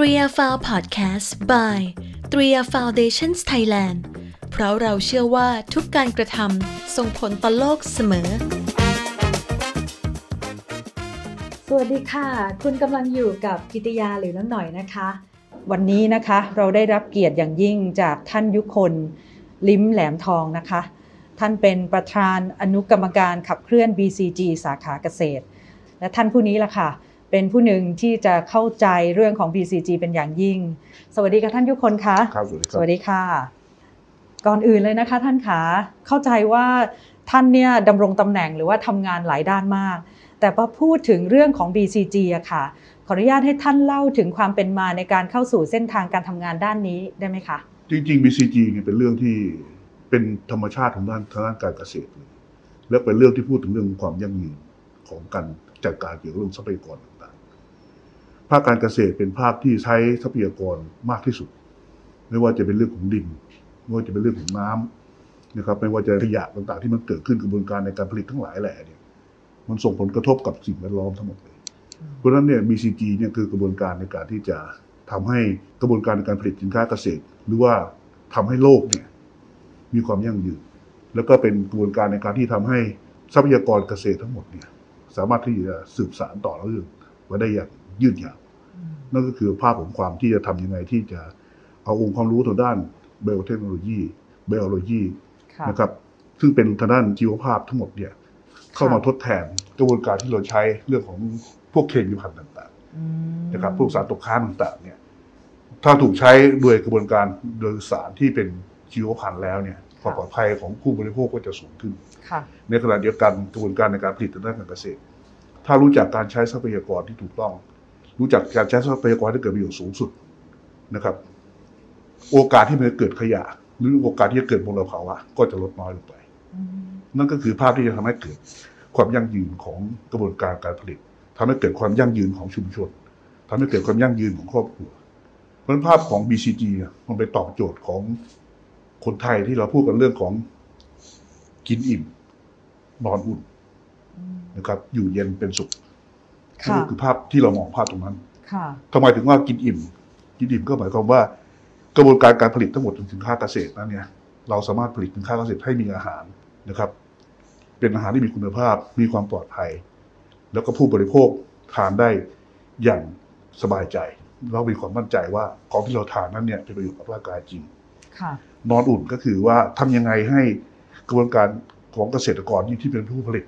ตรียฟาวพอดแคสต์ by ตรีย Foundations Thailand เพราะเราเชื่อว่าทุกการกระทำส่งผลต่อโลกเสมอ สวัสดีค่ะ คุณกำลังอยู่กับกิติยาหรือน้องหน่อยนะคะ วันนี้นะคะเราได้รับเกียรติอย่างยิ่งจากท่านยุคนลิ้มแหลมทองนะคะ ท่านเป็นประธานอนุกรรมการขับเคลื่อน BCG สาขาเกษตร และท่านผู้นี้ล่ะค่ะ เป็นผู้หนึ่งที่จะเข้าใจเรื่องของ BCG เป็นอย่างยิ่ง สวัสดีค่ะท่านยุคนคะครับสวัสดีคสรับวัสดีค่ะ ก่อนอื่นเลยนะคะท่านขาเข้าใจว่าท่านเนี่ยดำรงตำแหน่งหรือว่าทำงานหลายด้านมาก แต่พอพูดถึงเรื่องของ BCG อะค่ะ ขออนุญาตให้ท่านเล่าถึงความเป็นมาในการเข้าสู่เส้นทางการทำงานด้านนี้ได้ไหมคะ จริง ๆ BCG เนี่ยเป็นเรื่องที่เป็นธรรมชาติของด้านทางด้านการเกษตรเลยและเป็นเรื่องที่พูดถึงเรื่องความยั่งยืน ของการจัดการเกี่ยวกับเรื่องทรัพยากรต่างๆ ภาคการเกษตรเป็นภาคที่ใช้ทรัพยากรมากที่สุด ไม่ว่าจะเป็นเรื่องของดิน ไม่ว่าจะเป็นเรื่องของน้ำนะครับไม่ว่าจะขยะต่างๆ ที่มันเกิดขึ้นกระบวนการในการผลิตทั้งหลายแหล่เนี่ยมันส่งผลกระทบกับสิ่งแวดล้อมทั้งหมดเลย เพราะฉะนั้นเนี่ย BCG เนี่ยคือกระบวนการในการที่จะทำให้กระบวนการในการผลิตสินค้าเกษตร หรือว่าทำให้โลกเนี่ยมีความยั่งยืน แล้วก็เป็นกระบวนการในการที่ทำให้ทรัพยากรเกษตรทั้งหมดเนี่ย สามารถที่จะสืบสานต่อเรื่องไว้ได้อย่างยืดยาวนั่นก็คือภาพของความที่จะทำยังไงที่จะเอาองค์ความรู้ทางด้านไบโอเทคโนโลยีไบโอโลยีค่ะนะครับ ซึ่งเป็นทางด้านชีวภาพทั้งหมดเนี่ย เข้ามาทดแทนกระบวนการที่เราใช้เรื่องของพวกเคมีพันธุ์ต่างอืมๆนะครับพวกสารตกค้างต่างๆเนี่ย ถ้าถูกใช้โดยกระบวนการโดยสารที่เป็นชีวพันธุ์แล้วเนี่ย ความปลอดภัยของผู้บริโภคก็จะสูงขึ้นค่ะในขณะเดียวกันกระบวนการในการผลิตทางด้านการเกษตร ถ้ารู้จักการใช้ทรัพยากรที่ถูกต้อง รู้จักการใช้ทรัพยากรที่เกิดประโยชน์สูงสุดนะครับ โอกาสที่มันจะเกิดขยะ หรือโอกาสที่จะเกิดมลภาวะก็จะลดน้อยลงไปอืมนั่นก็คือภาพที่จะทำให้เกิดความยั่งยืนของกระบวนการการผลิตทำให้เกิดความยั่งยืนของชุมชนทำให้เกิดความยั่งยืนของครอบครัวเพราะฉะนั้นภาพของ BCG เนี่ยมันไปตอบโจทย์ของ คนไทยที่เราพูดกันเรื่องของกินอิ่ม นอนอุ่นอืมนะครับ อยู่เย็นเป็นสุขค่ะนั่นคือภาพที่เรามองภาพตรงนั้นค่ะทำไมถึงว่ากินอิ่ม กินอิ่มก็หมายความว่า กระบวนการการผลิตทั้งหมดของสินค้าเกษตรนั้นเนี่ยเราสามารถผลิตสินค้าเกษตรให้มีอาหารนะครับ เป็นอาหารที่มีคุณภาพ มีความปลอดภัย แล้วก็ผู้บริโภคทานได้อย่างสบายใจ เรามีความมั่นใจว่าของที่เราทานนั้นเนี่ยเป็นประโยชน์กับร่างกายจริงค่ะ นอนอุ่นก็คือว่าทำยังไงให้กระบวนการของเกษตรกรที่ที่เป็นผู้ผลิต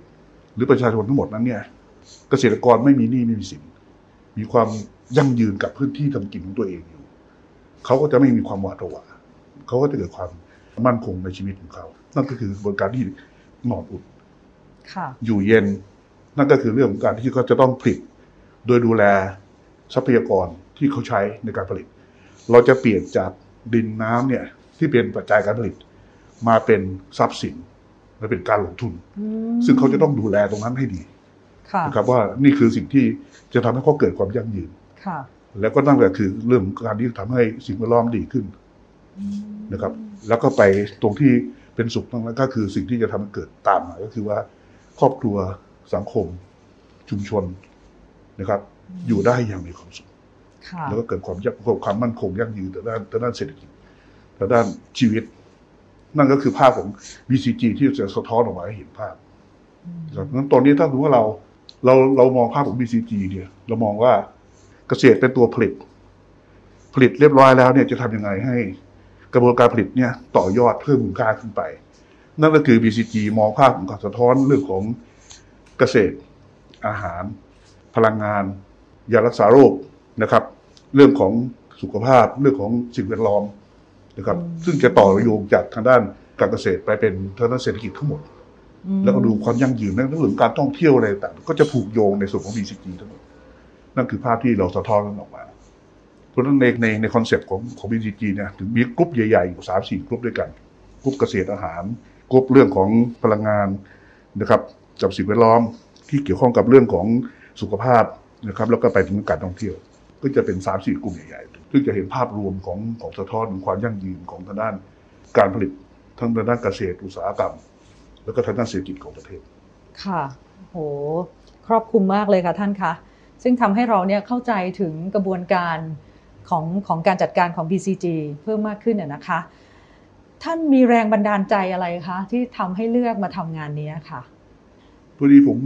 หรือประชาชนทั้งหมดนั้นเนี่ย เกษตรกรไม่มีหนี้ไม่มีสิน มีความยั่งยืนกับพื้นที่ทำกินของตัวเองอยู่เขาก็จะไม่มีความหวาดระแวงเขาก็จะเกิดความมั่นคงในชีวิตของเขา นั่นก็คือกระบวนการที่นอนอุ่นค่ะอยู่เย็น นั่นก็คือเรื่องของการที่เขาจะต้องผลิต โดยดูแลทรัพยากรที่เขาใช้ในการผลิต เราจะเปลี่ยนจากดินน้ำเนี่ย ที่เป็นปัจจัยการผลิต มาเป็นทรัพย์สินมาเป็นการลงทุนอืมซึ่งเขาจะต้องดูแลตรงนั้นให้ดีค่ะนะครับว่านี่คือสิ่งที่จะทำให้เขาเกิดความยั่งยืนค่ะแล้วก็นั่นแหละคือเรื่องของการที่ทำให้สิ่งแวดล้อมดีขึ้นอืมนะครับ แล้วก็ไปตรงที่เป็นสุขนั่นก็คือสิ่งที่จะทำให้เกิดตามมาก็คือว่าครอบครัวสังคม ชุมชนนะครับ อยู่ได้อย่างมีความสุขค่ะแล้วก็เกิดความยั่งความมั่นคงยั่งยืนแต่ด้านแต่ด้านเศรษฐกิจ แต่ด้านชีวิต นั่นก็คือภาพของ BCG ที่จะสะท้อนออกมาให้เห็นภาพครับงั้นตอนนี้ถ้าสมมติว่าเรา เราเรามองภาพของ BCG เนี่ย เรามองว่าเกษตรเป็นตัวผลิต ผลิตเรียบร้อยแล้วเนี่ยจะทำยังไงให้ กระบวนการผลิตเนี่ย ต่อยอดเพิ่มมูลค่าขึ้นไป นั่นก็คือ BCG มองภาพของการสะท้อนเรื่องของเกษตร อาหาร พลังงานยารักษาโรคนะครับ เรื่องของสุขภาพเรื่องของสิ่งแวดล้อม นะครับ ซึ่งจะต่อโยงจากทางด้านการเกษตรไปเป็นทางด้านเศรษฐกิจทั้งหมดอืมแล้วก็ดูความยั่งยืนในเรื่องของการท่องเที่ยวอะไรต่างๆก็จะผูกโยงในส่วนของ BCG ทั้งหมด นั่นคือภาพที่เราสะท้อนกันออกมาเพราะฉะนั้นในในในคอนเซปต์ของของ BCG เนี่ยถึงมีกลุ่มใหญ่ๆอยู่สามสี่กลุ่มด้วยกันกลุ่มเกษตรอาหารกลุ่มเรื่องของพลังงานนะครับกับสิ่งแวดล้อมที่เกี่ยวข้องกับเรื่องของสุขภาพนะครับแล้วก็ไปถึงการท่องเที่ยว ก็จะเป็นสามสี่กลุ่มใหญ่ๆ ซึ่งจะเห็นภาพรวมของของสะท้อนของความยั่งยืนของทางด้านการผลิตทั้งทางด้านเกษตรอุตสาหกรรม แล้วก็ทางด้านเศรษฐกิจของประเทศ ค่ะโหครอบคลุมมากเลยค่ะท่านคะซึ่งทำให้เราเนี่ยเข้าใจถึงกระบวนการของของการจัดการของ BCG เพิ่มมากขึ้นน่ยนะคะ ท่านมีแรงบันดาลใจอะไรคะที่ทำให้เลือกมาทำงานนี้ค่ะพอดีผม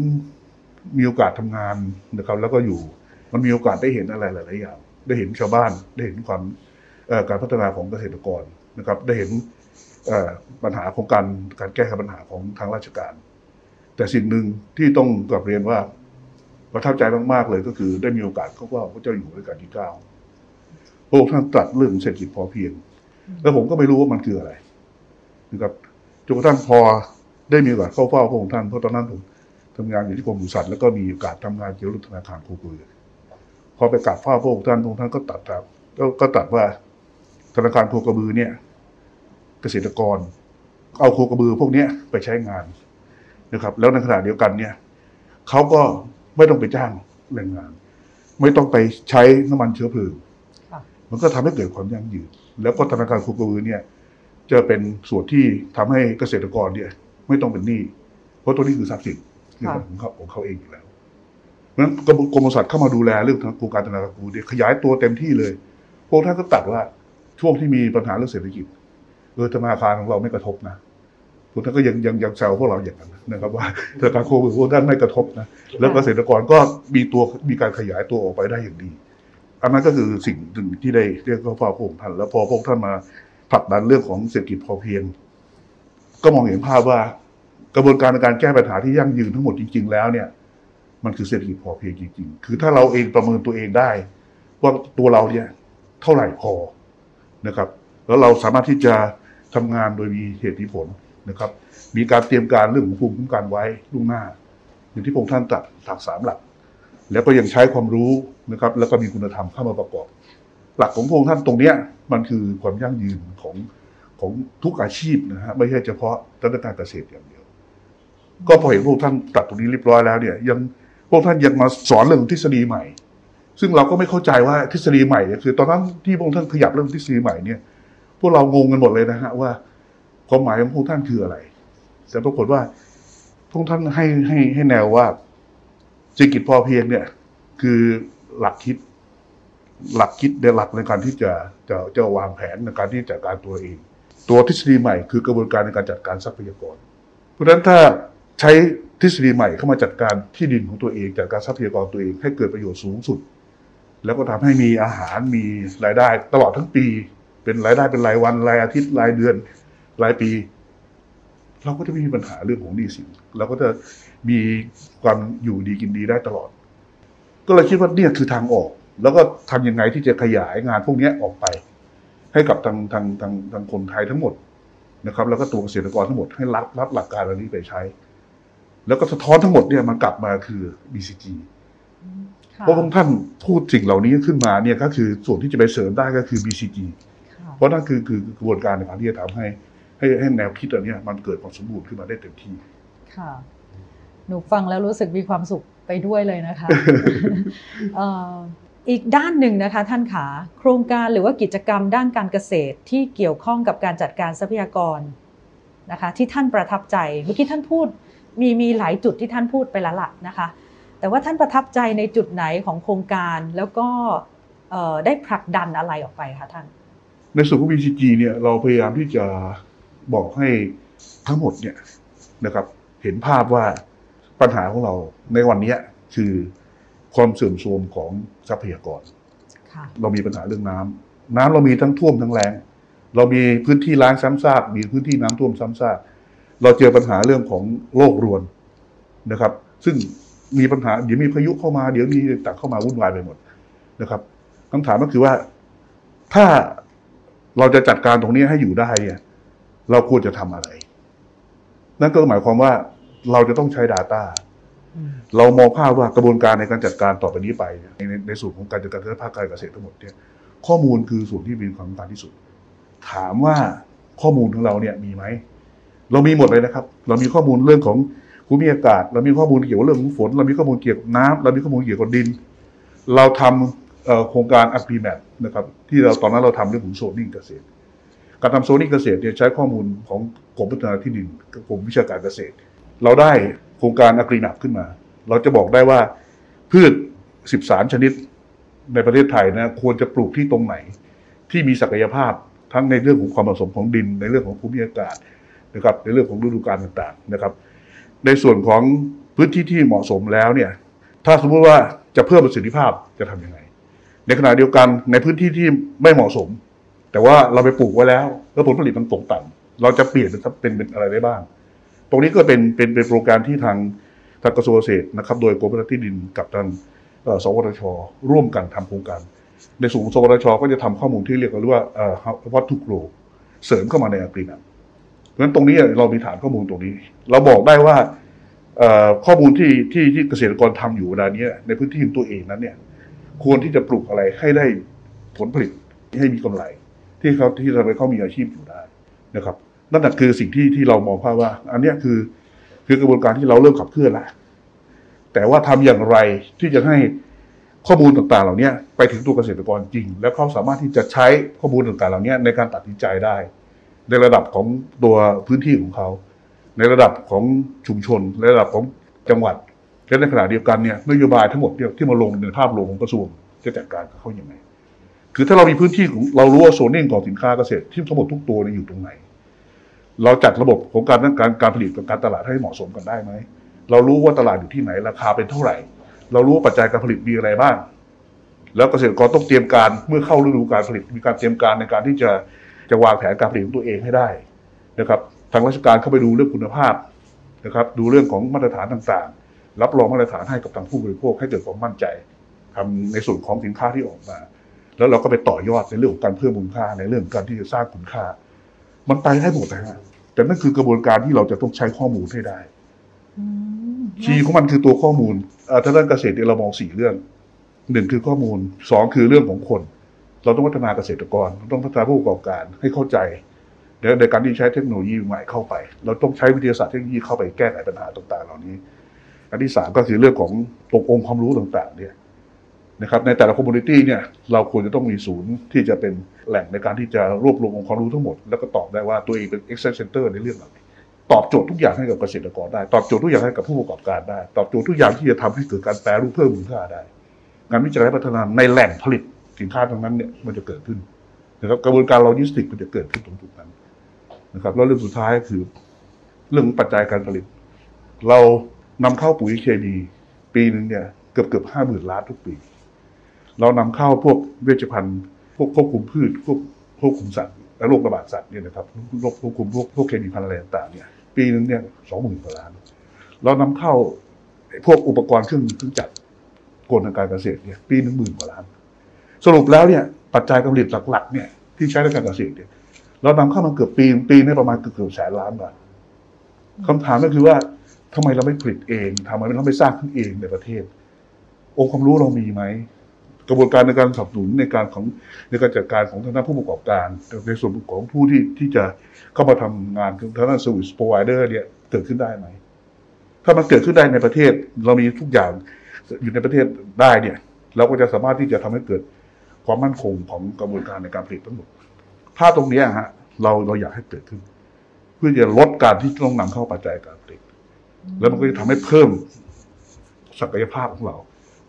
มีโอกาสทำงานนะครับ แล้วก็อยู่มันมีโอกาสได้เห็นอะไรหลาย ๆ อย่าง ได้เห็นชาวบ้านได้เห็นความการพัฒนาของเกษตรกรนะครับ ได้เห็นปัญหาของการการแก้ไขปัญหาของทางราชการ แต่สิ่งหนึ่งที่ต้องกลับเรียนว่าประทับใจมากๆเลยก็คือได้มีโอกาสเข้าเฝ้าพระเจ้าอยู่หัวรัชกาลที่เก้าพระองค์ท่านตรัสเรื่องเศรษฐกิจพอเพียง แล้วผมก็ไม่รู้ว่ามันคืออะไรนะครับจนกระทั่งพอได้มีโอกาสเข้าเฝ้าพระองค์ท่านเพราะตอนนั้นผมทำงานอยู่ที่กรมปศุสัตว์แล้วก็มีโอกาสทำงานเกี่ยวกับธนาคารคกระบือ อไปกราบเฝ้าพระองค์ท่านพระองค์ท่านก็ตรัดครับก็ก็ตรัดว่าธนาคารโคกระบือเนี่ย เกษตรกรเอาโคกระบือพวกเนี้ยไปใช้งานนะครับ แล้วในขณะเดียวกันเนี่ยเขาก็ไม่ต้องไปจ้างแรงงาน ไม่ต้องไปใช้น้ำมันเชื้อเพลิงค่ะมันก็ทำให้เกิดความยั่งยืนแล้วก็ธนาคารโคกระบือเนี่ย จะเป็นส่วนที่ทำให้เกษตรกรเนี่ย ไม่ต้องเป็นหนี้เพราะตัวนี้คือทรัพย์สินคือของเขาของเขาเองอยู่แล้ว เพราะฉะนั้นกรมกรมปศุสัตว์เข้ามาดูแลเรื่องทางโครงการธนาคารกระบือเนี่ยขยายตัวเต็มที่เลย พวกท่านก็ตัดว่าช่วงที่มีปัญหาเรื่องเศรษฐกิจเออธนาคารของเราไม่กระทบนะพวกท่านก็ยังยังยังแซวพวกเราอย่างนั้นนะครับว่าธนาคารโคกระอพวกท่านไม่กระทบนะแล้วเกษตรกรก็มีตัวมีการขยายตัวออกไปได้อย่างดี อันนั้นก็คือสิ่งหนึ่งที่ได้เรียกเข้าพระองค์ท่านแล้วพอพระองค์ท่านมาผลักดันเรื่องของเศรษฐกิจพอเพียง ก็มองเห็นภาพว่ากระบวนการในการแก้ปัญหาที่ยั่งยืนทั้งหมดจริง ๆ แล้วเนี่ย มันคือเศรษฐกิจพอเพียงจริงๆ คือถ้าเราเองประเมินตัวเองได้ ว่าตัวเราเนี่ยเท่าไหร่พอนะครับ แล้วเราสามารถที่จะทำงานโดยมีเหตุผลนะครับ มีการเตรียมการเรื่องของภูมิคุ้มกันไว้ล่วงหน้า อย่างที่พงค์ท่านตรัสหลักสามหลัก แล้วก็ยังใช้ความรู้นะครับ แล้วก็มีคุณธรรมเข้ามาประกอบ หลักของพงค์ท่านตรงเนี้ยมันคือความยั่งยืนของของทุกอาชีพนะฮะไม่ใช่เฉพาะด้านการเกษตรอย่างเดียว ก็พอเห็นพระองค์ท่านตรัสตรงนี้เรียบร้อยแล้วเนี่ยยัง พระองค์ท่านยังมาสอนเรื่องทฤษฎีใหม่ ซึ่งเราก็ไม่เข้าใจว่าทฤษฎีใหม่เนี่ยคือ ตอนนั้นที่พระองค์ท่านขยับเรื่องทฤษฎีใหม่เนี่ย พวกเรางงกันหมดเลยนะฮะว่าความหมายของพระองค์ท่านคืออะไร แต่ปรากฏว่าพระองค์ท่านให้ให้ให้แนวว่าเศรษฐกิจพอเพียงเนี่ย คือหลักคิด หลักคิดในหลักในการที่จะจะจะวางแผนในการที่จะจัดการตัวเอง ตัวทฤษฎีใหม่คือกระบวนการในการจัดการทรัพยากร เพราะฉะนั้นถ้า ใช้ทฤษฎีใหม่เข้ามาจัดการที่ดินของตัวเองจัดการทรัพยากรตัวเองให้เกิดประโยชน์สูงสุด แล้วก็ทำให้มีอาหารมีรายได้ตลอดทั้งปี เป็นรายได้เป็นรายวันรายอาทิตย์รายเดือนรายปี เราก็จะไม่มีปัญหาเรื่องของหนี้สินเราก็จะมีความอยู่ดีกินดีได้ตลอด ก็เลยคิดว่าเนี่ยคือทางออก แล้วก็ทำยังไงที่จะขยายงานพวกนี้ออกไป ให้กับทางทางทางทางคนไทยทั้งหมดนะครับ แล้วก็ตัวเกษตรกรทั้งหมดให้รับรับหลักการเหล่านี้ไปใช้ แล้วก็สะท้อนทั้งหมดเนี่ยมันกลับมาคือ BCG ค่ะเพราะพระองค์ท่านพูดสิ่งเหล่านี้ขึ้นมาเนี่ยก็คือส่วนที่จะไปเสริมได้ก็คือ BCG ค่ะเพราะนั่นคือคือกระบวนการในการที่จะทำให้ให้ให้แนวคิดอันเนี้ยมันเกิดความสมบูรณ์ขึ้นมาได้เต็มที่ ค่ะ หนูฟังแล้วรู้สึกมีความสุขไปด้วยเลยนะคะเอ่ออีกด้านหนึ่งนะคะท่านขาโครงการหรือว่ากิจกรรมด้านการเกษตรที่เกี่ยวข้องกับการจัดการทรัพยากรนะคะ ที่ท่านประทับใจเมื่อกี้ท่านพูด มีมีหลายจุดที่ท่านพูดไปแล้วล่ะนะคะ แต่ว่าท่านประทับใจในจุดไหนของโครงการแล้วก็เอ่อได้ผลักดันอะไรออกไปคะท่าน ในส่วนของ BCG เนี่ยเราพยายามที่จะบอกให้ทั้งหมดเนี่ยนะครับ เห็นภาพว่าปัญหาของเราในวันเนี้ยคือความเสื่อมโทรมของทรัพยากรค่ะเรามีปัญหาเรื่องน้ำน้ำเรามีทั้งท่วมทั้งแรงเรามีพื้นที่ล้างซ้ำซากมีพื้นที่น้ำท่วมซ้ำซาก เราเจอปัญหาเรื่องของโรครวนนะครับ ซึ่งมีปัญหาเดี๋ยวมีพายุเข้ามาเดี๋ยวมีต่างเข้ามาวุ่นวายไปหมดนะครับคำถามก็คือว่าถ้าเราจะจัดการตรงนี้ให้อยู่ได้เนี่ยเราควรจะทำอะไร นั่นก็หมายความว่าเราจะต้องใช้ Data อืมเรามองภาพว่ากระบวนการในการจัดการต่อไปนี้ไปเนี่ยในในส่วนของการจัดการภาคการเกษตรทั้งหมดเนี่ยข้อมูลคือส่วนที่มีความสำคัญที่สุด ถามว่าข้อมูลของเราเนี่ยมีไหม เรามีหมดเลยนะครับ เรามีข้อมูลเรื่องของภูมิอากาศ เรามีข้อมูลเกี่ยวกับเรื่องของฝน เรามีข้อมูลเกี่ยวกับน้ำเรามีข้อมูลเกี่ยวกับดิน เราทำโครงการอั r ีแมทนะครับ ที่เราตอนนั้นเราทำเรื่องของโซนนิ่งเกษตร การทำโซนนิ่งเกษตรเนี่ยใช้ข้อมูลของกรมพัฒนาที่ดินกรมวิชาการเกษตร เราได้โครงการอั r ีแมทขึ้นมา เราจะบอกได้ว่าพืช 13 ชนิดในประเทศไทยนะควรจะปลูกที่ตรงไหน ที่มีศักยภาพทั้งในเรื่องของความผสมของดิน ในเรื่องของภูมิอากาศ นะครับในเรื่องของฤดูกาลต่างๆนะครับในส่วนของพื้นที่ที่เหมาะสมแล้วเนี่ยถ้าสมมติว่าจะเพิ่มประสิทธิภาพจะทำยังไง ในขณะเดียวกันในพื้นที่ที่ไม่เหมาะสม แต่ว่าเราไปปลูกไว้แล้ว แล้วผลผลิตมันตกต่ำเราจะเปลี่ยนเป็นเป็นอะไรได้บ้าง ตรงนี้ก็เป็นเป็นเป็นโปรแกรมที่ทางทางกระทรวงเกษตรนะครับ โดยกรมพัฒนาที่ดินกับทางสวทช ร่วมกันทำโครงการ ในส่วนของสวทช ก็จะทำข้อมูลที่เรียกกันว่าวัตถุโกรเสริมเข้ามาในอักรีนั เพราะฉะนั้นตรงนี้เรามีฐานข้อมูลตรงนี้ เราบอกได้ว่าข้อมูลที่ที่ที่เกษตรกรทำอยู่เวลานี้ในพื้นที่ของตัวเองนั้นเนี่ย ควรที่จะปลูกอะไรให้ได้ผลผลิตให้มีกำไร ที่เขาที่ทำให้เขามีอาชีพอยู่ได้นะครับ นั่นแหะคือสิ่งที่ที่เรามองภาพว่า อันนี้คือคือกระบวนการที่เราเริ่มขับเคลื่อนแล้วแต่ว่าทำอย่างไรที่จะให้ข้อมูลต่างๆ เหล่านี้ไปถึงตัวเกษตรกรจริง แล้วเขาสามารถที่จะใช้ข้อมูลต่างๆ เหล่านี้ในการตัดสินใจได้ ในระดับของตัวพื้นที่ของเขา ในระดับของชุมชนในระดับของจังหวัดและในขณะเดียวกันเนี่ยนโยบายทั้งหมดเนี่ยที่มาลงในภาพรวมของกระทรวงจะจัดการกับเขาอย่างไรคือถ้าเรามีพื้นที่ของเรารู้ว่าโซนนิ่งของสินค้าเกษตรที่ทั้งหมดทุกตัวเนี่ยอยู่ตรงไหน เราจัดระบบของการการการผลิตกับการตลาดให้เหมาะสมกันได้ไหมเรารู้ว่าตลาดอยู่ที่ไหนราคาเป็นเท่าไหร่ เรารู้ว่าปัจจัยการผลิตมีอะไรบ้าง แล้วเกษตรกรต้องเตรียมการเมื่อเข้าฤดูการผลิตมีการเตรียมการในการที่จะ จะวางแผนการผลิตของตัวเองให้ได้นะครับ ทางราชการเข้าไปดูเรื่องคุณภาพนะครับ ดูเรื่องของมาตรฐานต่างๆ รับรองมาตรฐานให้กับทางผู้บริโภคให้เกิดความมั่นใจทำในส่วนของสินค้าที่ออกมา แล้วเราก็ไปต่อยอดในเรื่องของการเพิ่มมูลค่าในเรื่องการที่จะสร้างคุณค่า มันไปให้หมดนะฮะแต่นั่นคือกระบวนการที่เราจะต้องใช้ข้อมูลให้ได้อืม key ของมันคือตัวข้อมูลเอ่อทางด้านเกษตรเรามองสี่เรื่องหนึ่งคือข้อมูลสองคือเรื่องของคน เราต้องพัฒนาเกษตรกรเราต้องพัฒนาผู้ประกอบการให้เข้าใจในในการที่ใช้เทคโนโลยีใหม่เข้าไป เราต้องใช้วิทยาศาสตร์เทคโนโลยีเข้าไปแก้ไขปัญหาต่างๆ เหล่านี้ อันที่สามก็คือเรื่องขององค์องค์ความรู้ต่างๆ เนี่ยนะครับ ในแต่ละ commodity เนี่ยเราควรจะต้องมีศูนย์ที่จะเป็นแหล่งในการที่จะรวบรวมองค์ความรู้ทั้งหมด แล้วก็ตอบได้ว่าตัวเองเป็น excel center ในเรื่องอะไรตอบโจทย์ทุกอย่างให้กับเกษตรกรได้ ตอบโจทย์ทุกอย่างให้กับผู้ประกอบการได้ ตอบโจทย์ทุกอย่างที่จะทำให้เกิดการแปรรูปเพิ่มมูลค่าได้ งานวิจัยและพัฒนาในแหล่งผลิต สินค้าตรงนั้นเนี่ยมันจะเกิดขึ้นนะครับกระบวนการโลจิสติกมันจะเกิดขึ้นตรงจุดนั้นนะครับแล้วเรื่องสุดท้ายก็คือ เรื่องปัจจัยการผลิต เรานำเข้าปุ๋ยเคมีปีหนึ่งเนี่ยเกือบเกือบห้าหมื่นล้านทุกปี เรานำเข้าพวกเวชภัณฑ์พวกควบคุมพืชพวกควบคุมสัตว์และโรคระบาดสัตว์เนี่ยนะครับโรคควบคุมพวกพวกเคมีพันธุ์อะไรต่างๆเนี่ยปีหนึงเนี่ยสองหมื่นกว่าล้าน เรานำเข้าพวกอุปกรณ์เครื่องมือเครื่องจักรกลทางการเกษตรเนี่ยปีหนึ่งหมื่นกว่าล้าน สรุปแล้วเนี่ยปัจจัยการผลิตหลักๆเนี่ยที่ใช้ในการเกษตรเนี่ยเรานำเข้ามาเกือบปีปีนี่ประมาณเกือบเกือบแสนล้านบาทคำถามก็คือว่าทำไมเราไม่ผลิตเองทำไมเราไม่สร้างขึ้นเองในประเทศ องค์ความรู้เรามีไหมกระบวนการในการสนับสนุนในการของในการจัดการของทางด้านผู้ประกอบการ ในส่วนของผู้ที่ที่จะเข้ามาทำงานทางด้าน service provider เนี่ยเกิดขึ้นได้ไหมถ้ามันเกิดขึ้นได้ในประเทศ เรามีทุกอย่างอยู่ในประเทศได้เนี่ย เราก็จะสามารถที่จะทำให้เกิด ความมั่นคงของกระบวนการในการผลิตทั้งหมด ถ้าตรงนี้ฮะ เราเราอยากให้เกิดขึ้น เพื่อจะลดการที่ต้องนำเข้าปัจจัยการผลิต แล้วมันก็จะทำให้เพิ่มศักยภาพของเรา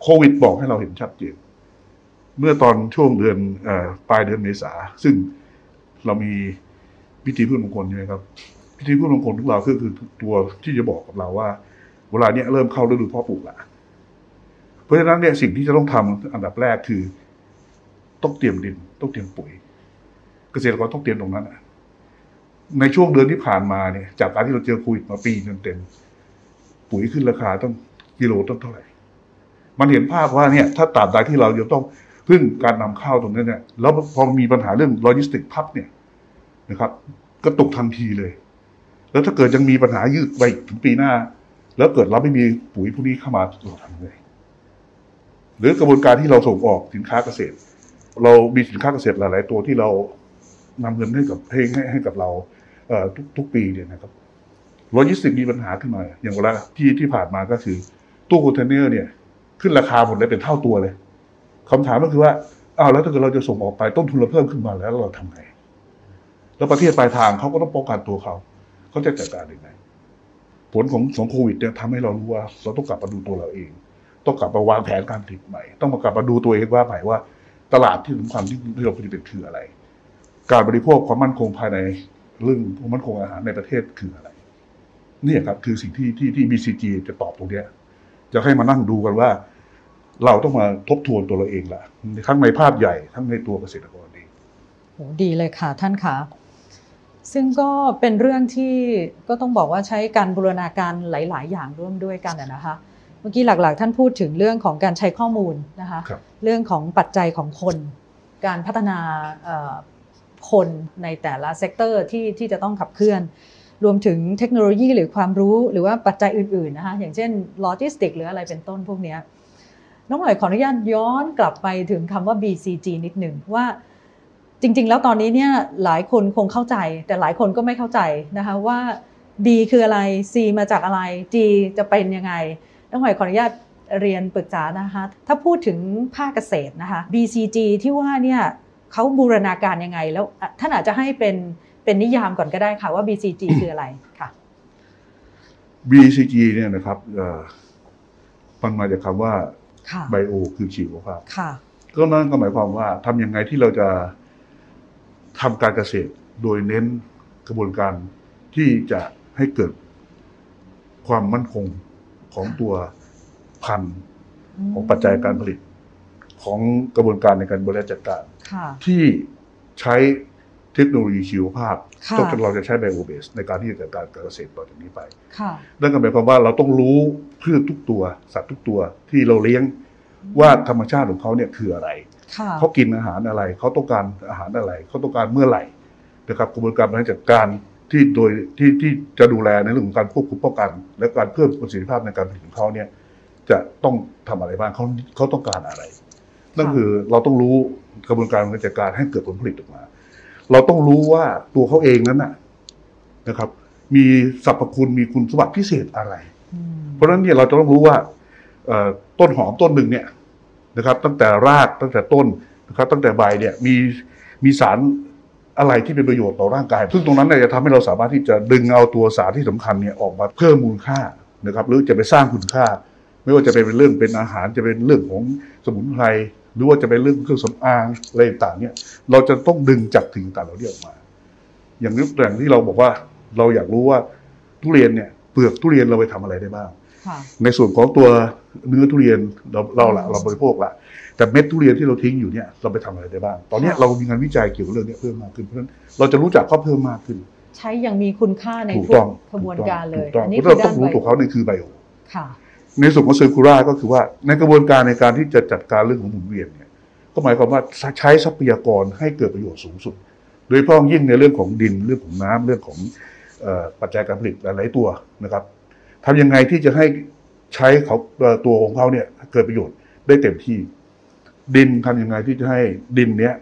โควิดบอกให้เราเห็นชัดเจน เมื่อตอนช่วงเดือนอปลายเดือนเมษา ซึ่งเรามีพิธีพืชมงคลใช่ไหมครับ พิธีพืชมงคลของเราคือคือตัวที่จะบอกกับเราว่า เวลาเนี้ยเริ่มเข้าฤดูเพาะปลูกละเพราะฉะนั้นเนี่ยสิ่งที่จะต้องทำอันดับแรกคือ ต้องเตรียมดิน ต้องเตรียมปุ๋ย เกษตรกรต้องเตรียมตรงนั้นน่ะในช่วงเดือนที่ผ่านมาเนี่ย จากการที่เราเจอโควิดมาปีเต็ม ปุ๋ยขึ้นราคาต้องกิโลต้องเท่าไหร่ มันเห็นภาพว่าเนี่ย ถ้าตราบใดที่เรายังต้องพึ่งการนำเข้าตรงนี้เนี่ยแล้วพอมีปัญหาเรื่องโลจิสติกพับเนี่ยนะครับ ก็ตกทันทีเลย แล้วถ้าเกิดยังมีปัญหายืดไปถึงปีหน้า แล้วเกิดเราไม่มีปุ๋ยพวกนี้เข้ามาเราทำไงหรือกระบวนการที่เราส่งออกสินค้าเกษตร เรามีสินค้าเกษตรหลาย ๆ ตัวที่เรานำเงินให้กับให้ให้ให้กับเราเอ่อทุกทุกปีเนี่ยนะครับโลจิสติกมีปัญหาขึ้นมา อย่างเวลาที่ที่ผ่านมาก็คือตู้คอนเทนเนอร์เนี่ย ขึ้นราคาหมดเลยเป็นเท่าตัวเลยคำถามก็คือว่าอ้าวแล้วถ้าเกิดเราจะส่งออกไปต้นทุนเราเพิ่มขึ้นมาแล้วเราทำไงแล้วประเทศปลายทางเขาก็ต้องป้องกันตัวเขาเขาจะจัดการยังไงผลของของโควิดเนี่ยทำให้เรารู้ว่า เราต้องกลับมาดูตัวเราเอง ต้องกลับมาวางแผนการผลิตใหม่ ต้องมากลับมาดูตัวเองว่าใหม่ว่า ตลาดที่สำคัญที่ที่เราผลิตเป็นคืออะไร การบริโภคความมั่นคงภายในเรื่องความมั่นคงอาหารในประเทศคืออะไรนี่ครับคือสิ่งที่ที่ที่ BCG จะตอบตรงเนี้ยจะให้มานั่งดูกันว่า เราต้องมาทบทวนตัวเราเองละทั้งในภาพใหญ่ทั้งในตัวเกษตรกรเองโหดีเลยค่ะท่านคะซึ่งก็เป็นเรื่องที่ก็ต้องบอกว่าใช้การบูรณาการหลาย ๆ อย่างร่วมด้วยกันนะคะ เมื่อกี้หลักๆ ท่านพูดถึงเรื่องของการใช้ข้อมูลนะคะครับเรื่องของปัจจัยของคน การพัฒนาเอ่อคนในแต่ละ sector ที่ที่จะต้องขับเคลื่อน รวมถึงเทคโนโลยีหรือความรู้หรือว่าปัจจัยอื่นๆนะคะอย่างเช่นโลจิสติกหรืออะไรเป็นต้นพวกเนี้ยน้องหน่อยขออนุญาตย้อนกลับไปถึงคำว่า BCG นิดหนึ่งว่าจริง ๆ แล้วตอนนี้เนี่ยหลายคนคงเข้าใจ แต่หลายคนก็ไม่เข้าใจนะคะว่า B คืออะไร C มาจากอะไร G จะเป็นยังไง น้องหน่อยขออนุญาตเรียนปรึกษานะคะ ถ้าพูดถึงภาคเกษตรนะคะ BCG ที่ว่าเนี่ยเขาบูรณาการยังไง แล้วอะท่านอาจจะให้เป็นเป็นนิยามก่อนก็ได้ค่ะว่า BCG คืออะไรค่ะ BCG เนี่ยนะครับเอ่อมันมาจากคำว่าค่ะไบโอคือชีวภาพค่ะก็นั่นก็หมายความว่าทำยังไงที่เราจะทำการเกษตรโดยเน้นกระบวนการที่จะให้เกิดความมั่นคง ของตัวพันธุ์ของปัจจัยการผลิต ของกระบวนการในการบริหารจัดการค่ะที่ใช้เทคโนโลยีชีวภาพค่ะก็เราจะใช้ไบโอเบส ในการที่จะจัดการการเกษตรต่อจากนี้ไปค่ะนั่นก็หมายความว่าเราต้องรู้พืชทุกตัว สัตว์ทุกตัวที่เราเลี้ยงว่าธรรมชาติของเขาเนี่ยคืออะไรค่ะเขากินอาหารอะไร เขาต้องการอาหารอะไร เขาต้องการเมื่อไหร่นะครับกระบวนการบริหารจัดการ ที่โดยที่ที่จะดูแลในเรื่องของการควบคุมป้องกัน และการเพิ่มประสิทธิภาพในการผลิตของเขาเนี่ยจะต้องทำอะไรบ้างเขาเขาต้องการอะไร นั่นคือเราต้องรู้กระบวนการบริหารจัดการให้เกิดผลผลิตออกมา เราต้องรู้ว่าตัวเขาเองนั้นน่ะนะครับ มีสรรพคุณมีคุณสมบัติพิเศษอะไรอืมเพราะฉะนั้นเนี่ยเราจะต้องรู้ว่าเอ่อต้นหอมต้นหนึ่งเนี่ยนะครับ ตั้งแต่รากตั้งแต่ต้นนะครับ ตั้งแต่ใบเนี่ยมีมีสาร อะไรที่เป็นประโยชน์ต่อร่างกาย ซึ่งตรงนั้นเนี่ยจะทำให้เราสามารถที่จะดึงเอาตัวสารที่สำคัญเนี่ยออกมาเพิ่มมูลค่านะครับหรือจะไปสร้างคุณค่า ไม่ว่าจะเป็นเรื่องเป็นอาหารจะเป็นเรื่องของสมุนไพรหรือว่าจะเป็นเรื่องเครื่องสำอางอะไรต่างๆเนี่ยเราจะต้องดึงจากถึงต่างๆเหล่านี้ออกมา อย่างนี้อย่างที่เราบอกว่าเราอยากรู้ว่าทุเรียนเนี่ยเปลือกทุเรียนเราไปทำอะไรได้บ้างค่ะในส่วนของตัวเนื้อทุเรียนเราเราละเราบริโภคละ แต่เม็ดทุเรียนที่เราทิ้งอยู่เนี่ยเราไปทำอะไรได้บ้าง ตอนเนี้ยค่ะเรามีงานวิจัยเกี่ยวกับเรื่องเนี้ยเพิ่มมากขึ้นเพราะฉะนั้นเราจะรู้จักเขาเพิ่มมากขึ้น ใช้อย่างมีคุณค่าในถูกทุกต้องกระบวนการเลยถูกต้องอันเพนี้ราะคือเราต้ด้าอนงรู้ไบตัวเขาในคือไบโอค่ะในส่วนของเซอร์คูล่าก็คือว่าในกระบวนการในการที่จะจัดการเรื่องของหมุนเวียนเนี่ยก็หมายความว่าใช้ทรัพยากรให้เกิดประโยชน์สูงสุด โดยเฉพาะยิ่งในเรื่องของดินเรื่องของน้ำเรื่องของเอ่อปัจจัยการผลิตหลายๆตัวนะครับทำยังไงที่จะให้ใช้เขาเอ่อตัวของเขาเนี่ยเกิดประโยชน์ได้เต็มที่ ดินทำยังไงที่จะให้ดินเนี้ย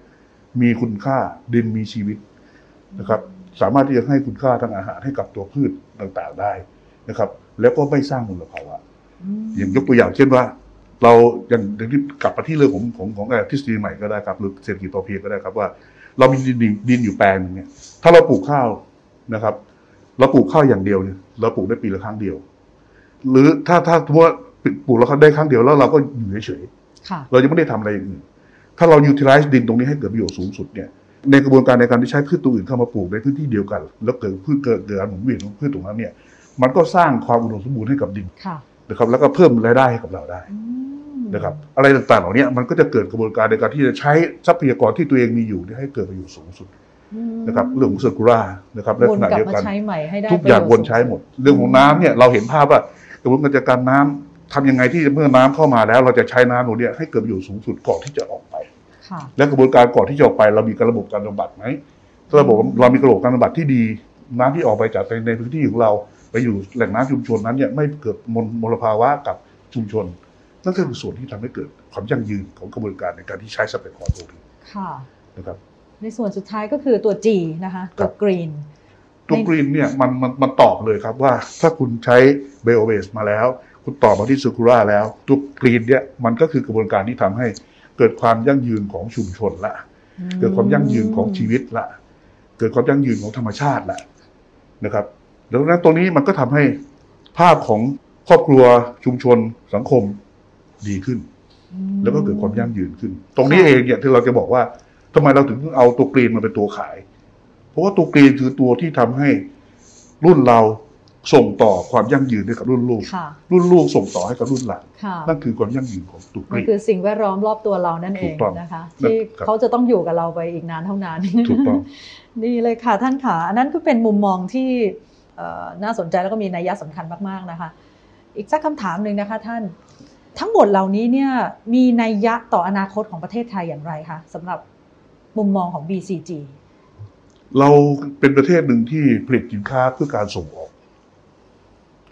มีคุณค่าดินมีชีวิตนะครับ สามารถที่จะให้คุณค่าทางอาหารให้กับตัวพืชต่างๆได้นะครับ แล้วก็ไม่สร้างมลภาวะอย่างยกตัวอย่างเช่นว่า เราอย่างอย่างที่กลับมาที่เรื่องของของของเอ่อทฤษฎีใหม่ก็ได้ครับหรือเศรษฐกิจพอเพียงก็ได้ครับว่า เรามีดินดินดินอยู่แปลงหนึงเนี่ยถ้าเราปลูกข้าวนะครับ เราปลูกข้าวอย่างเดียวเนี่ยเราปลูกได้ปีละครั้งเดียว หรือถ้าถ้าสมมติว่าปลูกแล้วได้ครั้งเดียวแล้วเราก็อยู่เฉยๆค่ะ เรายังไม่ได้ทำอะไรอย่างอื่นถ้าเรา utilize ดินตรงนี้ให้เกิดประโยชน์สูงสุดเนี่ยในกระบวนการในการที่ใช้พืชตัวอื่นเข้ามาปลูกในพื้นที่เดียวกัน แล้วเกิดพืชเกิดเกิดการหมุนเวียนของพืชตรงนั้นเนี่ยมันก็สร้างความอุดมสมบูรณ์ให้กับดินค่ะนะครับแล้วก็เพิ่มรายได้ให้กับเราได้อืมนะครับอะไรต่างๆเหล่านี้มันก็จะเกิดกระบวนการในการที่จะใช้ทรัพยากรที่ตัวเองมีอยู่เนี่ยให้เกิดประโยชน์สูงสุดอืมนะครับเรื่องของเซอร์คูล่านะครับและวนขณะกลับเดียวมากันใช้ใหม่ให้ได้ทุกอย่างประวโชนใช้หมด เรื่องของน้ำเนี่ยเราเห็นภาพว่ากระบวนการจัดการน้ำ ทำยังไงที่เมื่อน้ำเข้ามาแล้ว เราจะใช้น้ำตรงเนี้ยให้เกิดประโยชน์สูงสุดก่อนที่จะออกไปค่ะและกระบวนการก่อนที่จะออกไป เรามีการระบบการบำบัดไหมถ้าระบบเรามีระบบการบำบัดที่ดี น้ำที่ออกไปจากในในพื้นที่ของเรา ไปอยู่แหล่งน้ำชุมชนนั้นเนี่ยไม่เกิดมลมลภาวะกับชุมชน นั่นก็คือส่วนที่ทำให้เกิดความยั่งยืนของกระบวนการในการที่ใช้ทรัพยากรตรงนี้ค่ะนะครับ ในส่วนสุดท้ายก็คือตัว G นะคะตัว Green ตัวกรีนเนี่ยมันมันมันตอบเลยครับว่าถ้าคุณใช้เบโอเบสมาแล้ว คุณตอบมาที่ซูคูราแล้วตัวกรีนเนี่ยมันก็คือกระบวนการที่ทำให้เกิดความยั่งยืนของชุมชนละ เกิดความยั่งยืนของชีวิตละ เกิดความยั่งยืนของธรรมชาติละนะครับดังนั้นตรงนี้มันก็ทำให้ภาพของครอบครัวชุมชนสังคมดีขึ้นอืมแล้วก็เกิดความยั่งยืนขึ้น ตรงนี้เองเนี่ยที่เราจะบอกว่าทำไมเราถึงเอาตัวกรีนมาเป็นตัวขาย เพราะว่าตัวกรีนคือตัวที่ทำให้รุ่นเรา ส่งต่อความยั่งยืนให้กับรุ่นลูก ค่ะ รุ่นลูกส่งต่อให้กับรุ่นหลานค่ะนั่นคือความยั่งยืนของตัวกมัรีนนคือสิ่งแวดล้อมรอบตัวเรานั่นเอถูงกต้องนะคะนั่นที่ครับ เขาจะต้องอยู่กับเราไปอีกนานเท่านาน ถูกต้อง ดีเลยค่ะท่านขาอันนั้นก็เป็นมุมมองที่เอ่อน่าสนใจแล้วก็มีนัยยะสำคัญมากๆนะคะ อีกสักคำถามหนึ่งนะคะท่าน ทั้งหมดเหล่านี้เนี่ยมีนัยยะต่ออนาคตของประเทศไทยอย่างไรคะสำหรับมุมมองของ BCG เราเป็นประเทศหนึ่งที่ผลิตสินค้าเพื่อการส่งออก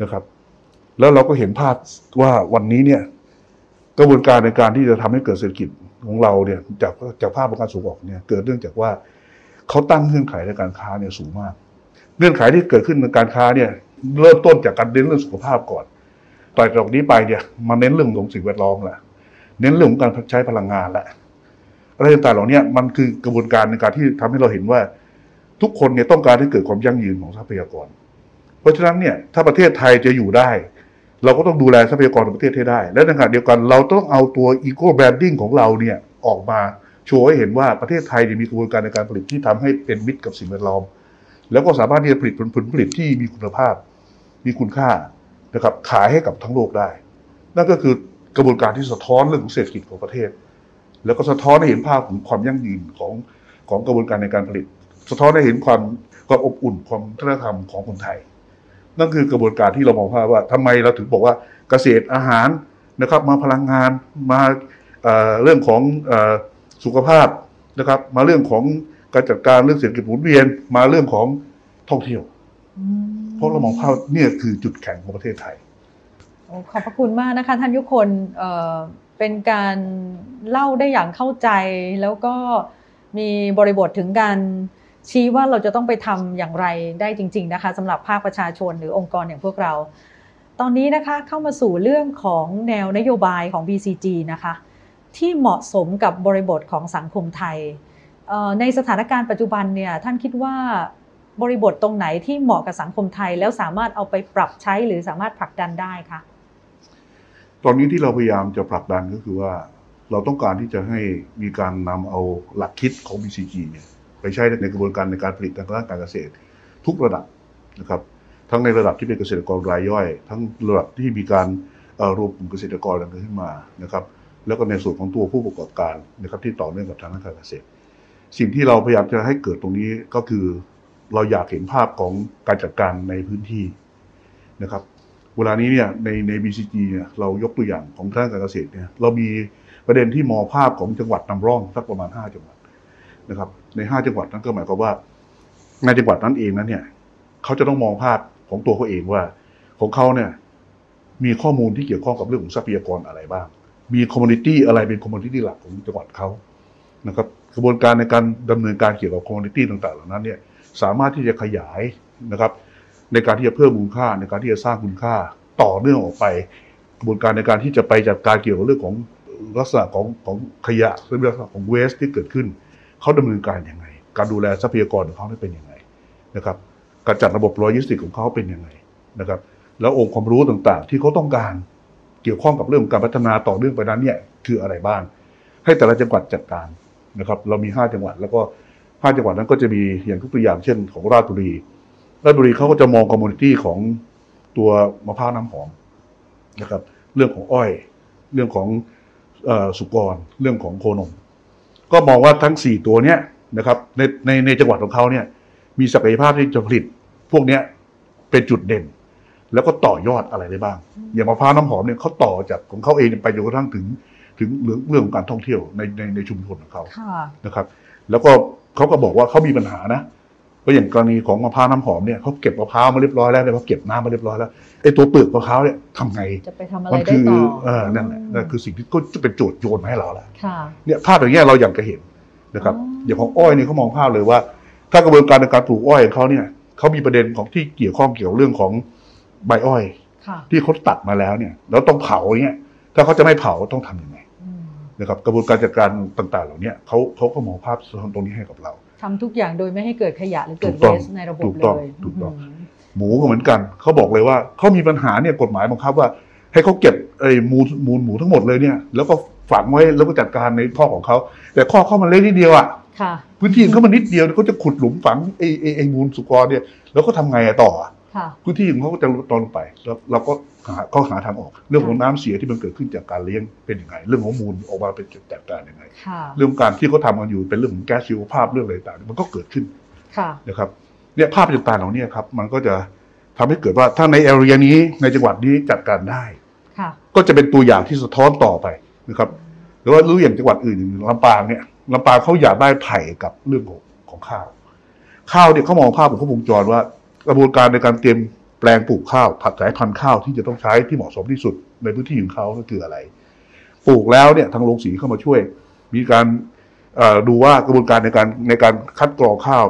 นะครับ แล้วเราก็เห็นภาพว่าวันนี้เนี่ย กระบวนการในการที่จะทำให้เกิดเศรษฐกิจของเราเนี่ยจากจากภาพของการส่งออกเนี่ยเกิดเนื่องจากว่าเขาตั้งเงื่อนไขในการค้าเนี่ยสูงมาก เงื่อนไขที่เกิดขึ้นในการค้าเนี่ยเริ่มต้นจากการเน้นเรื่องสุขภาพก่อนต่อจากนี้ไปเนี่ยมาเน้นเรื่องของสิ่งแวดล้อมละเน้นเรื่องของการใช้พลังงานละอะไรต่างๆเหล่านี้มันคือกระบวนการในการที่ทำให้เราเห็นว่า ทุกคนเนี่ยต้องการให้เกิดความยั่งยืนของทรัพยากร เพราะฉะนั้นเนี่ยถ้าประเทศไทยจะอยู่ได้ เราก็ต้องดูแลทรัพยากรของประเทศให้ได้ และในขณะเดียวกันเราต้องเอาตัวอีโก้แบรนดิ้งของเราเนี่ยออกมาโชว์ให้เห็นว่าประเทศไทยมีกระบวนการในการผลิตที่ทำให้เป็นมิตรกับสิ่งแวดล้อม แล้วก็สามารถที่จะผลิตผลผลิตที่มีคุณภาพ มีคุณค่านะครับขายให้กับทั้งโลกได้ นั่นก็คือกระบวนการที่สะท้อนเรื่องของเศรษฐกิจของประเทศ แล้วก็สะท้อนให้เห็นภาพของความยั่งยืนของของกระบวนการในการผลิต สะท้อนให้เห็นความความอบอุ่นความวัฒนธรรมของคนไทย นั่นคือกระบวนการที่เรามองภาพว่าทำไมเราถึงบอกว่าเกษตรอาหารนะครับมาพลังงานมาเเรื่องของอสุขภาพนะครับ มาเรื่องของการจัดการเรื่องเศรษฐกิจหมุนเวียนมาเรื่องของท่องเที่ยวเพราะเรามองภาพเนี่ยคือจุดแข็งของประเทศไทยอขอบพระคุณมากนะคะท่านยุคนเเป็นการเล่าได้อย่างเข้าใจแล้วก็มีบริบทถึงการ ชี้ว่าเราจะต้องไปทำอย่างไรได้จริง ๆ นะคะสำหรับภาคประชาชนหรือองค์กรอย่างพวกเรา ตอนนี้นะคะเข้ามาสู่เรื่องของแนวนโยบายของ BCG นะคะ ที่เหมาะสมกับบริบทของสังคมไทย ในสถานการณ์ปัจจุบันเนี่ยท่านคิดว่าบริบทตรงไหนที่เหมาะกับสังคมไทย แล้วสามารถเอาไปปรับใช้หรือสามารถผลักดันได้คะตอนนี้ที่เราพยายามจะผลักดันก็คือว่า เราต้องการที่จะให้มีการนำเอาหลักคิดของ BCG เนี่ย ไปใช้ในกระบวนการในการผลิตทางด้านการเกษตร ทุกระดับนะครับทั้งในระดับที่เป็นเกษตรกรรายย่อย ทั้งระดับที่มีการรวมกลุ่มเกษตรกรกันขึ้นมานะครับแล้วก็ในส่วนของตัวผู้ประกอบการนะครับที่ต่อเนื่องกับทางด้านการเกษตร สิ่งที่เราพยายามจะให้เกิดตรงนี้ก็คือเราอยากเห็นภาพของการจัดการในพื้นที่นะครับเวลานี้เนี่ยในใน BCG เนี่ยเรายกตัวอย่างของทางการเกษตรเนี่ยเรามีประเด็นที่มองภาพของจังหวัดนำร่องสักประมาณ 5 จังหวัดนะครับ ใน5จังหวัดนั้นก็หมายความว่า ในจังหวัดนั้นเองนั้นเนี่ยเขาจะต้องมองภาพของตัวเขาเองว่า ของเขาเนี่ย มีข้อมูลที่เกี่ยวข้องกับเรื่องของทรัพยากรอะไรบ้าง มี commodity อะไรเป็น commodity หลักของจังหวัดเขานะครับกระบวนการในการดำเนินการเกี่ยวกับ commodity ต่างๆเหล่านั้นเนี่ยสามารถที่จะขยายนะครับ ในการที่จะเพิ่มมูลค่าในการที่จะสร้างคุณค่าต่อเนื่องออกไป กระบวนการในการที่จะไปจัดการเกี่ยวกับเรื่องของลักษณะของของขยะหรือลักษณะของเวสที่เกิดขึ้น เขาดำเนินการยังไง การดูแลทรัพยากรของเขาได้เป็นยังไงนะครับ การจัดระบบโลจิสติกของเขาเป็นยังไงนะครับ แล้วองค์ความรู้ต่างๆ ที่เขาต้องการเกี่ยวข้องกับเรื่องของการพัฒนาต่อเนื่องไปนั้นเนี่ยคืออะไรบ้าง ให้แต่ละจังหวัดจัดการนะครับ เรามี 5 จังหวัด แล้วก็ 5 จังหวัดนั้นก็จะมีอย่างทุกตัวอย่างเช่น ของราชบุรี ราชบุรีเขาก็จะมอง commodity ของตัวมะพร้าวน้ำหอมนะครับ เรื่องของอ้อย เรื่องของสุกร เรื่องของโคนม ก็มองว่าทั้งสี่ตัวเนี้ยนะครับในในในจังหวัดของเขาเนี่ยมีศักยภาพที่จะผลิตพวกเนี้ยเป็นจุดเด่น แล้วก็ต่อยอดอะไรได้บ้าง อย่างมะพร้าวน้ำหอมเนี่ยเขาต่อจากของเขาเองไปจนกระทั่งถึงถึงเรื่องเรื่องของการท่องเที่ยวในในในชุมชนของเขาค่ะนะครับ แล้วก็เขาก็บอกว่าเขามีปัญหานะ เพราะอย่างกรณีของมะพร้าวน้ำหอมเนี่ยเขาเก็บมะพร้าวมาเรียบร้อยแล้วเนี่ยเขาเก็บน้ำมาเรียบร้อยแล้วไอ้ตัวเปลือกมะพร้าวเนี่ยทำไงจะไปทำอะไรมัได้คืต่อเออนั่นแหละนั่นคือสิ่งที่ก็จะเป็นโจทย์โยนมาให้เราแล้วค่ะเนี่ยภาพอย่างเงี้ยเราอยากจะเห็นนะครับอ๋ออย่างของอ้อยเนี่ยเขามองภาพเลยว่า ถ้ากระบวนการในการปลูกอ้อยของเขาเนี่ยเขามีประเด็นของที่เกี่ยวข้องเกี่ยวเรื่องของใบอ้อยค่ะที่เขาตัดมาแล้วเนี่ยแล้วต้องเผาเนี่ยถ้าเขาจะไม่เผาต้องทำยังไงอืมนะครับกระบวนการจัดการต่าง ๆ เหล่าเนี้เขาเขาก็มองภาพตรงนี้ให้กับเรา ทำทุกอย่างโดยไม่ให้เกิดขยะหรือเกิดถูกต้องเวสในระบบถูกเลต้องยถูกต้องมหมูก็เหมือนกันเขาบอกเลยว่าเขามีปัญหาเนี่ยกฎหมายบังคับว่า ให้เขาเก็บไอ้มูลมูลหมูทั้งหมดเลยเนี่ย แล้วก็ฝังไว้แล้วก็จัดการในข้อของเขาแต่ข้อเขามันเล็กนิดเดียวอะค่ะพื้นที่ของเขามันนิดเดียวเขาจะขุดหลุมฝังไอ้ไอ้ไอ้มูลสุกรเนี่ยแล้วก็ทำไงอะต่ออะค่ะพื้นที่ของเขาก็จะตอนลงไปแล้วเราก็หา ก็หาทางออก เรื่องของน้ำเสียที่มันเกิดขึ้นจากการเลี้ยงเป็นยังไง เรื่องของมูลออกมาเป็นจัดการยังไงค่ะเรื่องการที่เขาทำกันอยู่เป็นเรื่องของแก๊สชีวภาพเรื่องอะไรต่างๆมันก็เกิดขึ้นค่ะนะครับเนี่ยภาพต่างๆเหล่านี้ครับ มันก็จะทำให้เกิดว่าถ้าในแอเรียนี้ในจังหวัดนี้จัดการได้ค่ะก็จะเป็นตัวอย่างที่สะท้อนต่อไปนะครับหรือว่ารู้อย่างจังหวัดอื่นอย่างลำปางเนี่ยลำปางเขาอยากได้ไผ่กับเรื่องของของข้าว ข้าวเนี่ยเขามองภาพของเขาวงจรว่า กระบวนการในการเตรียม แปลงปลูกข้าวผัดสายพันธุ์ข้าวที่จะต้องใช้ที่เหมาะสมที่สุดในพื้นที่ของเขาก็คืออะไร ปลูกแล้วเนี่ยทางโรงสีเข้ามาช่วย มีการเอ่อดูว่ากระบวนการในการในการคัดกรองข้าว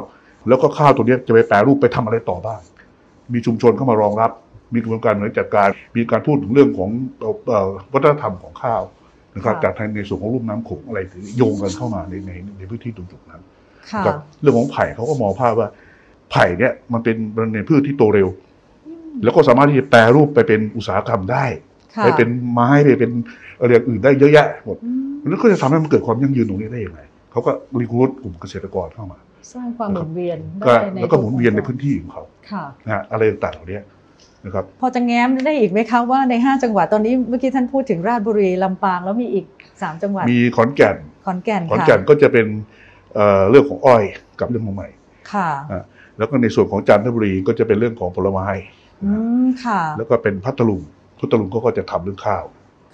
แล้วก็ข้าวตัวเนี้ยจะไปแปรรูปไปทำอะไรต่อบ้าง มีชุมชนเข้ามารองรับ มีกระบวนการในจัดการ มีการพูดถึงเรื่องของเอ่อเอ่อวัฒนธรรมของข้าวนะครับค่ะจากทางในส่วนของลุ่มน้ำโขงอะไรถึงโยงกันเข้ามาในในในพื้นที่ตรงจุดนั้นค่ะกับเรื่องของไผ่เขาก็มองภาพว่าไผ่เนี่ยมันเป็นมันเป็นพืชที่โตเร็ว แล้วก็สามารถที่จะแปรรูปไปเป็นอุตสาหกรรมได้ค่ะไปเป็นไม้ไปเป็นอะไรอย่างอื่นได้เยอะแยะหมดอืมแล้วก็จะทำให้มันเกิดความยั่งยืนตรงนี้ได้ยังไงเขาก็รีคูดกลุ่มเกษตรกรเข้ามา สร้างความหมุนเวียนก็ได้ในแล้วก็หมุนเวียนในพื้นที่ของเขาค่ะนะฮะอะไรต่างๆเหล่านี้นะครับพอจะแง้มได้อีกไหมคะว่าใน 5 จังหวัดตอนนี้เมื่อกี้ท่านพูดถึงราชบุรีลำปางแล้วมีอีก 3 จังหวัด มีขอนแก่นขอนแก่นขอนค่ะแก่นก็จะเป็นเอ่อเรื่องของอ้อยกับเรื่องของใหม่ค่ะแล้วก็ในส่วนของจันทบุรีก็จะเป็นเรื่องของผลไม้ อืมค่ะ แล้วก็เป็นพัทลุงพัทลุงก็ก็จะทำเรื่องข้าว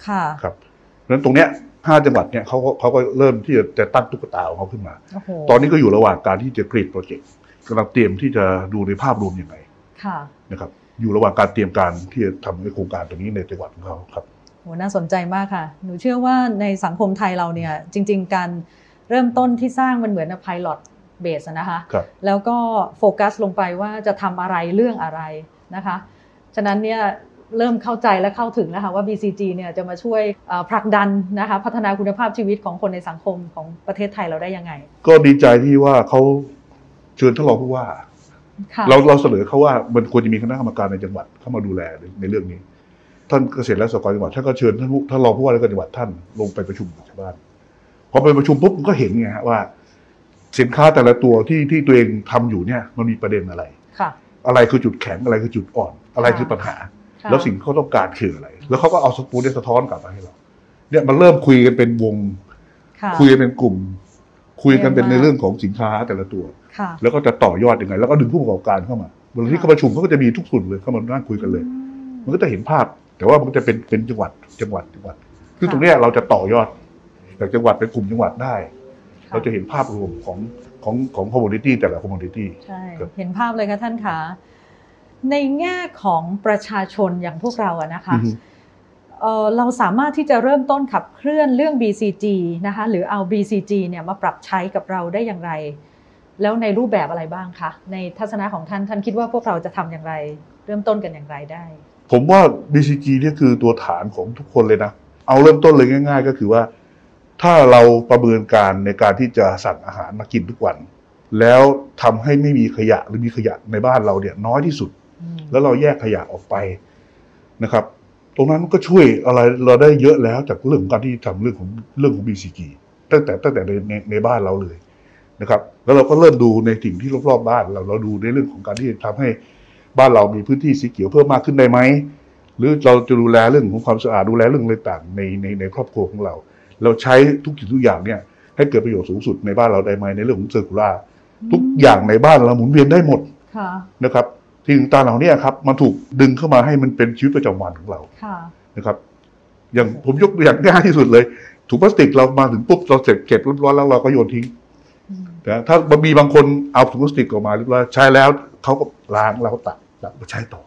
ค่ะ ครับเพราะฉะนั้นตรงเนี้ยห้าจังหวัดเนี่ยเขาก็เขาก็เริ่มที่จะจะตั้งตุ๊กตาของเขาขึ้นมาโอ้โหตอนนี้ก็อยู่ระหว่างการที่จะกรีดโปรเจกต์กำลังเตรียมที่จะดูในภาพรวมยังไงค่ะนะครับ อยู่ระหว่างการเตรียมการที่จะทำในโครงการตรงนี้ในจังหวัดของเขาครับโหน่าสนใจมากค่ะ หนูเชื่อว่าในสังคมไทยเราเนี่ยจริง ๆ การเริ่มต้นที่สร้างมันเหมือนกับ pilot base อะนะคะครับแล้วก็โฟกัสลงไปว่าจะทำอะไรเรื่องอะไร นะคะ ฉะนั้นเนี่ยเริ่มเข้าใจและเข้าถึงแล้วค่ะว่า BCG เนี่ยจะมาช่วยเอ่อผลักดันนะคะพัฒนาคุณภาพชีวิตของคนในสังคมของประเทศไทยเราได้ยังไง ก็ดีใจที่ว่าเขาเชิญท่านรองผู้ว่าค่ะเราเราเสนอเขาว่ามันควรจะมีคณะกรรมการในจังหวัดเข้ามาดูแลในในเรื่องนี้ ท่านเกษตรและสหกรณ์จังหวัดท่านก็เชิญท่านผู้ท่านรองผู้ว่าและก็จังหวัดท่านลงไปประชุมกับชาวบ้านพอไปประชุมปุ๊บมันก็เห็นไงฮะว่า สินค้าแต่ละตัวที่ที่ตัวเองทำอยู่เนี่ยมันมีประเด็นอะไรค่ะ อะไรคือจุดแข็งอะไรคือจุดอ่อน อะไรคือปัญหาค่ะแล้วสิ่งที่เขาต้องการคืออะไร แล้วเขาก็เอาสปูนเนี่ยสะท้อนกลับมาให้เรา เนี่ยมันเริ่มคุยกันเป็นวงค่ะคุยกันเป็นกลุ่ม คุยกันเป็นเยี่ยมมากในเรื่องของสินค้าแต่ละตัวค่ะแล้วก็จะต่อยอดยังไง แล้วก็ดึงผู้ประกอบการเข้ามาเวลาที่เขาประชุมเขาก็จะมีทุกส่วนเลยเข้ามานั่งคุยกันเลย มันก็จะเห็นภาพ แต่ว่ามันก็จะเป็นเป็นจังหวัดจังหวัดจังหวัดซึ่งค่ะตรงเนี้ยเราจะต่อยอดจากจังหวัดเป็นกลุ่มจังหวัดได้ค่ะเราจะเห็นภาพรวมของ ของของ commodity แต่ละ commodityใช่ครับเห็นภาพเลยค่ะท่านคะในแง่ของประชาชนอย่างพวกเราอะนะคะอือฮึเอ่อเราสามารถที่จะเริ่มต้นขับเคลื่อนเรื่อง BCG นะคะหรือเอา BCG เนี่ยมาปรับใช้กับเราได้อย่างไร แล้วในรูปแบบอะไรบ้างคะในทัศนะของท่านท่านคิดว่าพวกเราจะทำอย่างไร เริ่มต้นกันอย่างไรได้ ผมว่า BCG เนี่ยคือตัวฐานของทุกคนเลยนะ เอาเริ่มต้นเลยง่าย ๆ ก็คือว่า ถ้าเราประเมินการในการที่จะสั่งอาหารมากินทุกวัน แล้วทำให้ไม่มีขยะหรือมีขยะในบ้านเราเนี่ยน้อยที่สุด แล้วเราแยกขยะออกไปนะครับ ตรงนั้นก็ช่วยอะไรเราได้เยอะแล้วจากเรื่องของการที่ทำเรื่องของเรื่องของ BCG ตั้งแต่ตั้งแต่ในในในบ้านเราเลยนะครับ แล้วเราก็เริ่มดูในสิ่งที่รอบๆบ้านเราเราดูในเรื่องของการที่ทำให้บ้านเรามีพื้นที่สีเขียวเพิ่มมากขึ้นได้ไหมหรือเราจะดูแลเรื่องของความสะอาดดูแลเรื่องอะไรต่างในในในครอบครัวของเรา เราใช้ทุกสิ่งทุกอย่างเนี่ยให้เกิดประโยชน์สูงสุดในบ้านเราได้ไหมในเรื่องของเซอร์คูลาทุกอย่างในบ้านเราหมุนเวียนได้หมดค่ะนะครับสิ่งต่างๆเหล่านี้ครับมันถูกดึงเข้ามาให้มันเป็นชีวิตประจำวันของเราค่ะนะครับ อย่างผมยกตัวอย่างง่ายที่สุดเลย ถุงพลาสติกเรามาถึงปุ๊บเราเสร็จเก็บเรียบร้อยแล้วเราก็โยนทิ้งอืมนะถ้ามีบางคนเอาถุงพลาสติกออกมาเรียบร้อยใช้แล้วเขาก็ล้างแล้วก็ตักตักมาใช้ต่อม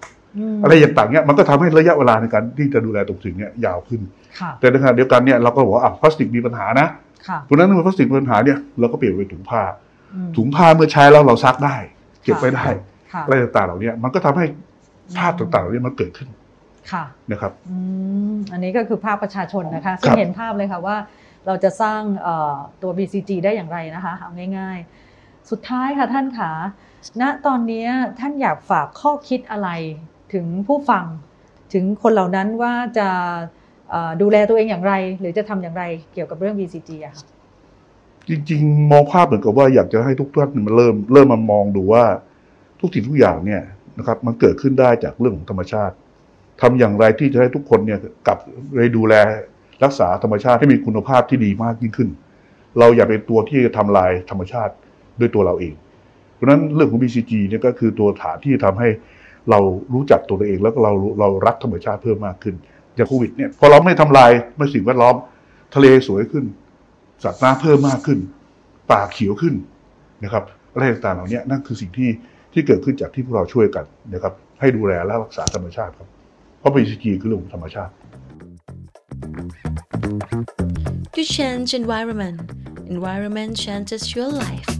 อะไรอย่างต่างเนี้ยมันก็ทำให้ระยะเวลาในการที่จะดูแลตรงสิ่งเนี้ยยาวขึ้นค่ะแต่ในขณะเดียวกันเนี่ยเราก็บอกว่าอะพลาสติกมีปัญหานะค่ะเพราะฉะนั้นเมื่อพลาสติกมีปัญหาเนี่ยเราก็เปลี่ยนเป็นถุงผ้าอืมถุงผ้าเมื่อใช้แล้วเราซักได้ เก็บไว้ได้ค่ะอะไรต่างๆเหล่านี้มันก็ทำให้ภาพต่างๆเหล่านี้มันเกิดขึ้นค่ะนะครับอืมอันนี้ก็คือภาพประชาชนนะคะซึ่คงรับเห็นภาพเลยค่ะว่าเราจะสร้างเอ่อตัว BCG ได้อย่างไรนะคะเอาง่าย ๆ สุดท้ายค่ะท่านขาณตอนนี้ท่านอยากฝากข้อคิดอะไร ถึงผู้ฟัง ถึงคนเหล่านั้นว่าจะดูแลตัวเองอย่างไร หรือจะทำอย่างไรเกี่ยวกับเรื่อง BCG อะค่ะจริงๆ มองภาพเหมือนกับว่าอยากจะให้ทุกท่านมาเริ่มเริ่มมามองดูว่าทุกสิ่งทุกอย่างเนี่ยนะครับ มันเกิดขึ้นได้จากเรื่องของธรรมชาติทำอย่างไรที่จะให้ทุกคนเนี่ยกลับไปดูแลรักษาธรรมชาติให้มีคุณภาพที่ดีมากยิ่งขึ้น เราอย่าเป็นตัวที่จะทำลายธรรมชาติด้วยตัวเราเอง เพราะฉะนั้นเรื่องของ BCG เนี่ยก็คือตัวฐานที่ทำให้ เรารู้จักตัวเราเองแล้วก็เราเรารักธรรมชาติเพิ่มมากขึ้น อย่างโควิดเนี่ยพอเราไม่ทำลายไม่สิ่งแวดล้อม ทะเลสวยขึ้น สัตว์น้ำเพิ่มมากขึ้น ป่าเขียวขึ้นนะครับอะไรต่างๆเหล่านี้นั่นคือสิ่งที่ที่เกิดขึ้นจากที่พวกเราช่วยกันนะครับให้ดูแลและรักษาธรรมชาติครับ เพราะ BCG คือเรื่องของธรรมชาติ You change environment environment changes your life